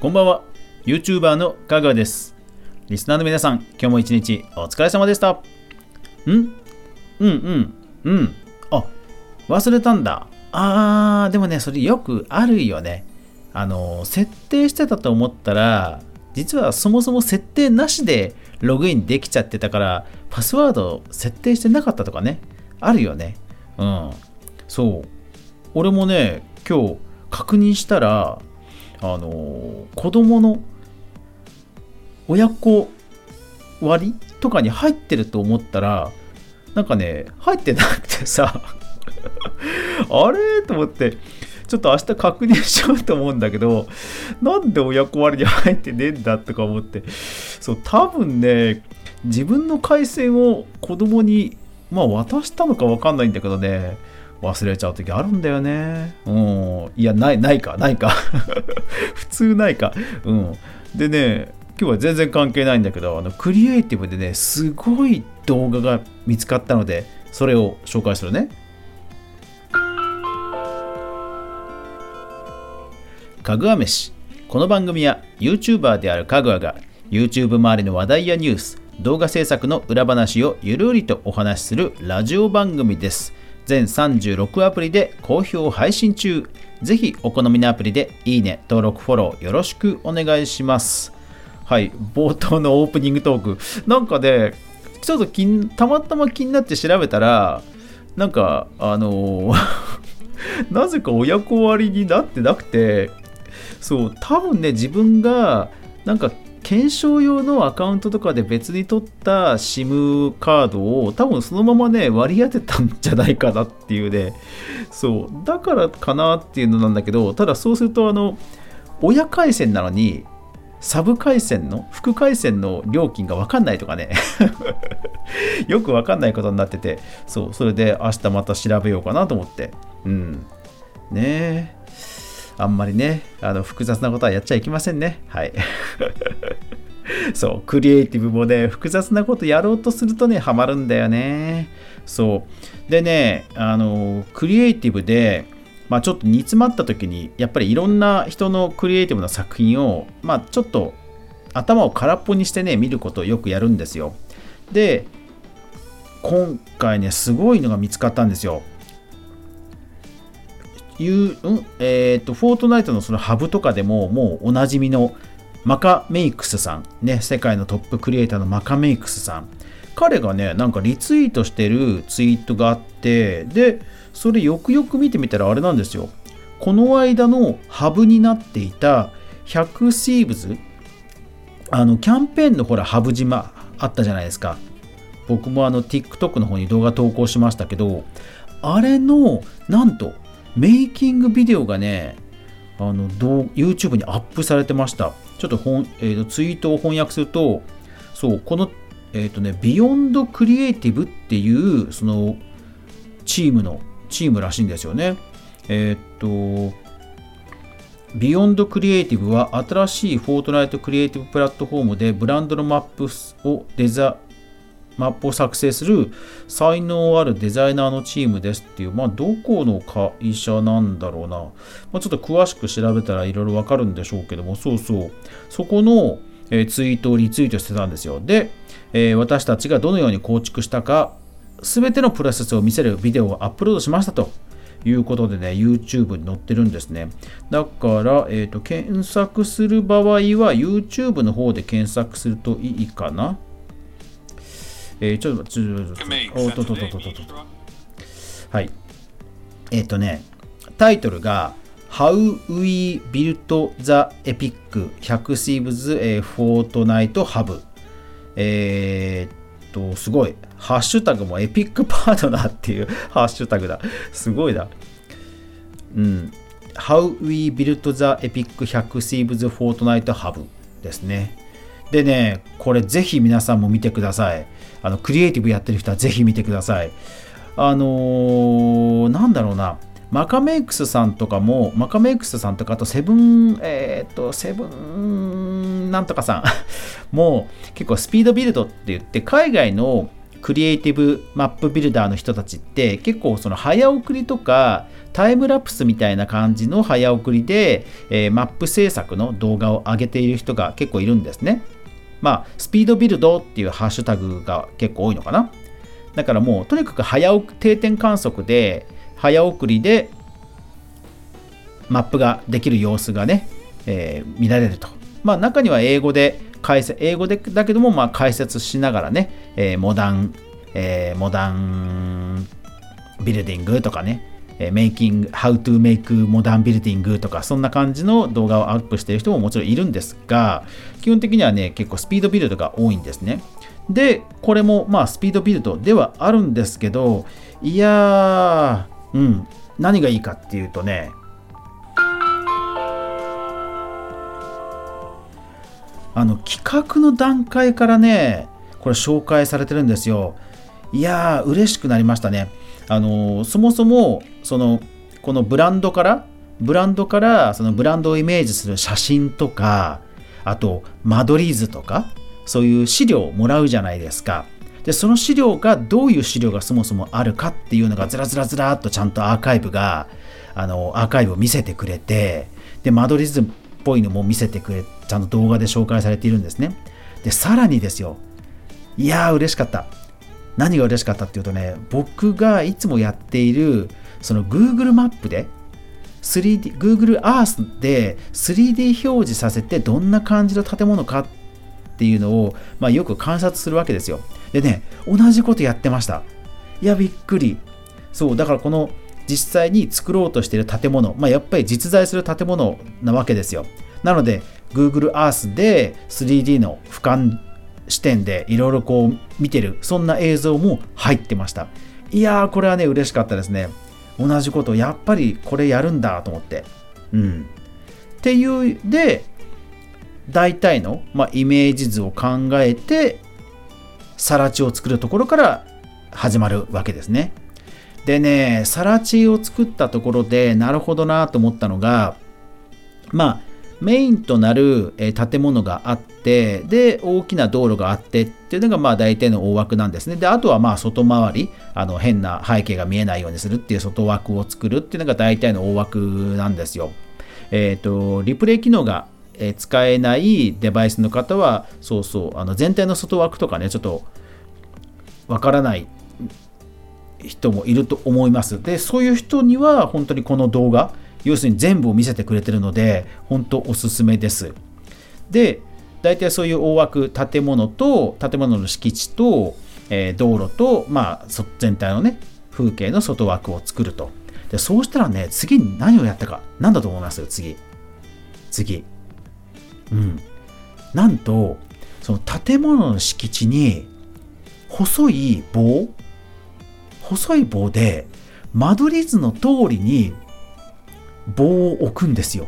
こんばんは。YouTuber のかぐわです。リスナーの皆さん今日も一日お疲れ様でした。ん？うんうんうん。あ忘れたんだ。あーでもねそれよくあるよね。あの設定してたと思ったら実はそもそも設定なしでログインできちゃってたからパスワード設定してなかったとかねあるよね。うん。そう。俺もね今日確認したらあの子供の親子割とかに入ってると思ったらなんかね入ってなくてさ あれ？と思ってちょっと明日確認しようと思うんだけどなんで親子割に入ってねえんだとか思ってそう多分ね自分の回線を子供にまあ渡したのか分かんないんだけどね忘れちゃう時あるんだよね。うん。いや、ない、ないか、ないか。普通ないか。うん。でね、今日は全然関係ないんだけど、あの、クリエイティブでね、すごい動画が見つかったので、それを紹介するね。かぐわ飯。この番組は YouTuber であるかぐわが YouTube 周りの話題やニュース、動画制作の裏話をゆるりとお話しするラジオ番組です。全36アプリで好評配信中。ぜひお好みのアプリでいいね、登録、フォローよろしくお願いします。はい、冒頭のオープニングトーク。なんかね、ちょっとたまたま気になって調べたら、なんか、あのー なぜか親子割になってなくて、そう、多分ね、自分が、なんか検証用のアカウントとかで別に取った SIM カードを多分そのままね割り当てたんじゃないかなっていうね。そう。だからかなっていうのなんだけどただそうするとあの親回線なのにサブ回線の副回線の料金が分かんないとかね。よく分かんないことになってて。そう。それで明日また調べようかなと思って。うん。ね。えあんまりね、あの複雑なことはやっちゃいけませんね。はい。そう、クリエイティブもね、複雑なことやろうとするとね、ハマるんだよね。そう。でね、あの、クリエイティブで、まあ、ちょっと煮詰まった時に、やっぱりいろんな人のクリエイティブな作品を、まあ、ちょっと頭を空っぽにしてね、見ることをよくやるんですよ。で、今回ね、すごいのが見つかったんですよ。いう、うん？えっ、ー、と、フォートナイトのそのハブとかでも、もうおなじみのマカメイクスさん、ね、世界のトップクリエイターのマカメイクスさん。彼がね、なんかリツイートしてるツイートがあって、で、それよくよく見てみたらあれなんですよ。この間のハブになっていた100シーブズ、あの、キャンペーンのほら、ハブ島あったじゃないですか。僕もあの TikTok の方に動画投稿しましたけど、あれの、なんと、メイキングビデオがね、あの YouTube にアップされてました。ちょっと本、えーと、ツイートを翻訳すると、そう、この、えっ、ー、とね、ビヨンドクリエイティブっていう、その、チームの、チームらしいんですよね。えっ、と、Beyond Creative は新しいフォートナイトクリエイティブプラットフォームでブランドのマップをデザマップを作成する才能あるデザイナーのチームですっていう、まあ、どこの会社なんだろうな。まあ、ちょっと詳しく調べたらいろいろわかるんでしょうけども、そうそう。そこの、え、ツイートをリツイートしてたんですよ。で、えー、私たちがどのように構築したか、すべてのプロセスを見せるビデオをアップロードしましたと。いうことでね、YouTube に載ってるんですね。だから、えーと検索する場合は YouTube の方で検索するといいかな。えー、ちょっと、ちょっと、おっとっとっとっとっと。はい。えっ、ー、とね、タイトルが、How We Built the Epic 100 Thieves Fortnite Hub。えー、っと、すごい。ハッシュタグもエピック パートナーっていう ハッシュタグだ。すごいだ。うん。How We Built the Epic 100 Thieves Fortnite Hub ですね。でね、これぜひ皆さんも見てください。あのクリエイティブやってる人はぜひ見てください。あのー、なんだろうな。マカメイクスさんとかも、マカメイクスさんとか、あとセブン、えー、っと、セブンなんとかさん もう結構スピードビルドって言って、海外のクリエイティブマップビルダーの人たちって結構その早送りとかタイムラプスみたいな感じの早送りで、えー、マップ制作の動画を上げている人が結構いるんですね。まあ、スピードビルドっていうハッシュタグが結構多いのかな。だからもうとにかく早送定点観測で早送りでマップができる様子がね、えー、見られると。まあ中には英語で解説、英語でだけどもまあ解説しながらね、えー、モダン、えー、モダンビルディングとかね、えメイキング、How to make modern building とか、そんな感じの動画をアップしている人ももちろんいるんですが、基本的にはね、結構スピードビルドが多いんですね。で、これもまあスピードビルドではあるんですけど、いやー、うん、何がいいかっていうとね、あの企画の段階からねこれ紹介されてるんですよいやー嬉しくなりましたねあのそもそもそのこのブランドからブランドからそのブランドをイメージする写真とかあと間取り図とかそういう資料をもらうじゃないですか。でその資料がどういう資料がそもそもあるかっていうのがずらずらずらっとちゃんとアーカイブがあのアーカイブを見せてくれてで間取り図っぽいのも見せてくれちゃんと動画で紹介されているんですね。でさらにですよ。いやー嬉しかった。何が嬉しかったっていうとね僕がいつもやっているその Google マップで 3D Google Earth で 3D 表示させてどんな感じの建物かっていうのを、まあ、よく観察するわけですよ。でね同じことやってました。いやびっくり。そうだからこの実際に作ろうとしている建物、まあ、やっぱり実在する建物なわけですよ。なので Google Earth で 3D の俯瞰視点でいろいろこう見てるそんな映像も入ってました。いやーこれはね嬉しかったですね。同じことやっぱりこれやるんだと思って。うん。っていうで大体の、まあ、イメージ図を考えて更地を作るところから始まるわけですね。でね更地を作ったところでなるほどなと思ったのがまあメインとなる建物があってで大きな道路があってっていうのがまあ大体の大枠なんですね。であとはまあ外回りあの変な背景が見えないようにするっていう外枠を作るっていうのが大体の大枠なんですよ。えっ、ー、とリプレイ機能が使えないデバイスの方はそうそうあの全体の外枠とかねちょっとわからない人もいると思います。でそういう人には本当にこの動画要するに全部を見せてくれてるので本当おすすめです。で大体そういう大枠建物と建物の敷地と、えー、道路と、まあ、全体のね風景の外枠を作ると。でそうしたらね次に何をやったか何だと思います？よ次。次。うん。なんとその建物の敷地に細い棒？細い棒で間取り図の通りに棒を置くんですよ。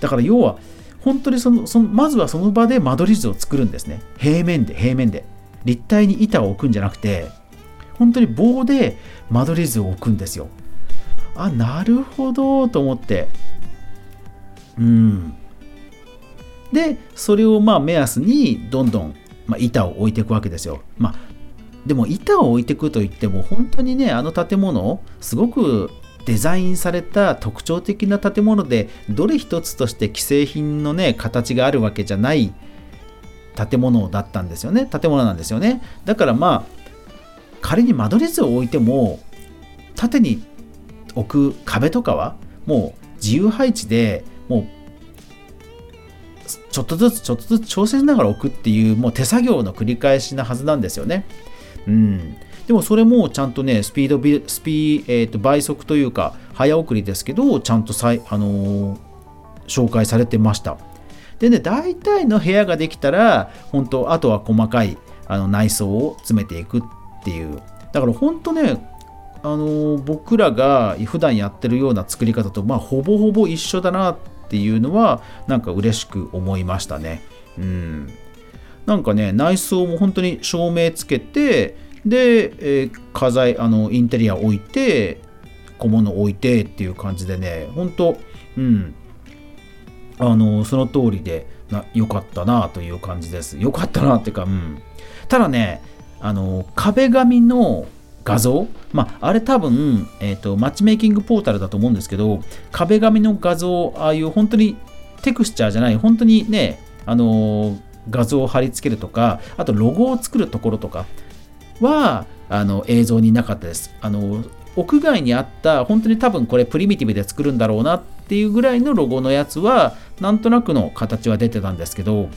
だから要は本当にそのそのまずはその場で間取り図を作るんですね。平面で平面で。立体に板を置くんじゃなくて本当に棒で間取り図を置くんですよ。あなるほどと思って。うん。でそれをまあ目安にどんどん、まあ、板を置いていくわけですよ。まあでも板を置いていくといっても本当にねあの建物すごくデザインされた特徴的な建物でどれ一つとして既製品のね形があるわけじゃない建物だったんですよね。建物なんですよね。だからまあ仮に間取り図を置いても縦に置く壁とかはもう自由配置でもうちょっとずつちょっとずつ調整しながら置くっていうもう手作業の繰り返しなはずなんですよね。うん、でもそれもちゃんとねスピードスピ、えー、と倍速というか早送りですけどちゃんとさい、あのー、紹介されてました。でね大体の部屋ができたら本当あとは細かいあの内装を詰めていくっていう。だから本当ねあのー、僕らが普段やってるような作り方とまあほぼほぼ一緒だなっていうのはなんか嬉しく思いましたね。うん。なんかね内装も本当に照明つけてで、えー、家財あのインテリア置いて小物置いてっていう感じでね本当うん。あのその通りでな良かったなという感じです。良かったなっていうかうん。ただねあの壁紙の画像、まあ、あれ多分、えーと、マッチメイキングポータルだと思うんですけど壁紙の画像ああいう本当にテクスチャーじゃない本当にねあの画像を貼り付けるとかあとロゴを作るところとかはあの映像になかったですあの屋外にあった本当に多分これプリミティブで作るんだろうなっていうぐらいのロゴのやつはなんとなくの形は出てたんですけど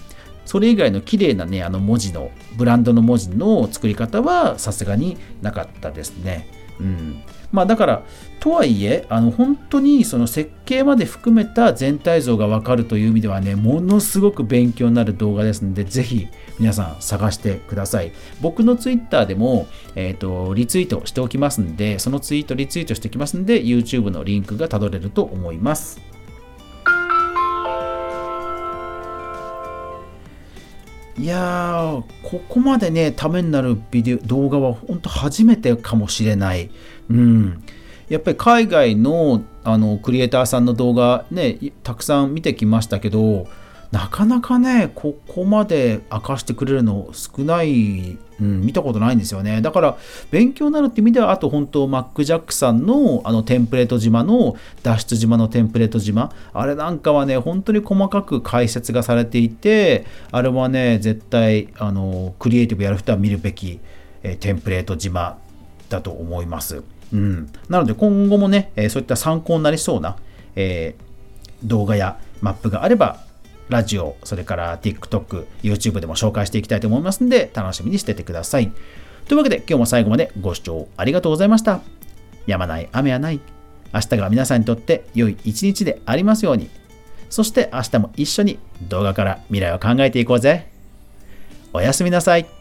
それ以外の綺麗なねあの文字のブランドの文字の作り方はさすがになかったですね。うん、まあだからとはいえあの本当にその設計まで含めた全体像がわかるという意味ではねものすごく勉強になる動画ですのでぜひ皆さん探してください。僕のツイッターでも、えーと、リツイートしておきますんでそのツイートリツイートしておきますんで YouTube のリンクがたどれると思います。いやー、ここまでね、ためになるビデオ、動画は本当初めてかもしれない。うん。やっぱり海外のあのクリエイターさんの動画ね、たくさん見てきましたけど、なかなかね、ここまで明かしてくれるの少ない、うん、見たことないんですよね。だから、勉強になるって意味では、あと本当、マック・ジャックさんのあのテンプレート島の脱出島のテンプレート島、あれなんかはね、本当に細かく解説がされていて、あれはね、絶対、あの、クリエイティブやる人は見るべき、え、テンプレート島だと思います。うん。なので、今後もね、え、そういった参考になりそうな、えー、動画やマップがあればラジオ、それから TikTok、YouTube でも紹介していきたいと思いますので、楽しみにしててください。というわけで、今日も最後までご視聴ありがとうございました。やまない雨はない。明日が皆さんにとって良い一日でありますように。そして明日も一緒に動画から未来を考えていこうぜ。おやすみなさい。